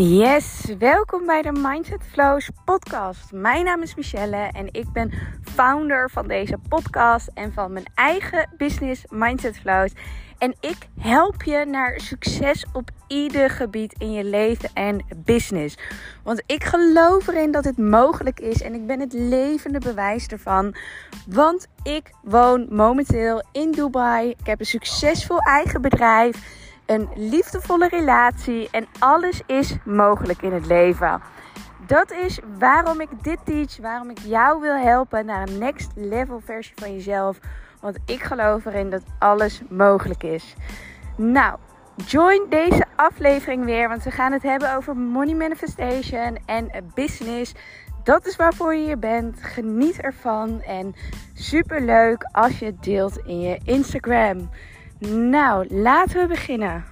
Yes, welkom bij de Mindset Flows podcast. Mijn naam is Michelle en ik ben founder van deze podcast en van mijn eigen business Mindset Flows. En ik help je naar succes op ieder gebied in je leven en business. Want ik geloof erin dat het mogelijk is en ik ben het levende bewijs ervan. Want ik woon momenteel in Dubai. Ik heb een succesvol eigen bedrijf een liefdevolle relatie en alles is mogelijk in het leven. Dat is waarom ik dit teach, waarom ik jou wil helpen naar een next level versie van jezelf. Want ik geloof erin dat alles mogelijk is. Nou, join deze aflevering weer, want we gaan het hebben over money manifestation en business. Dat is waarvoor je hier bent. Geniet ervan en super leuk als je het deelt in je Instagram. Nou, laten we beginnen.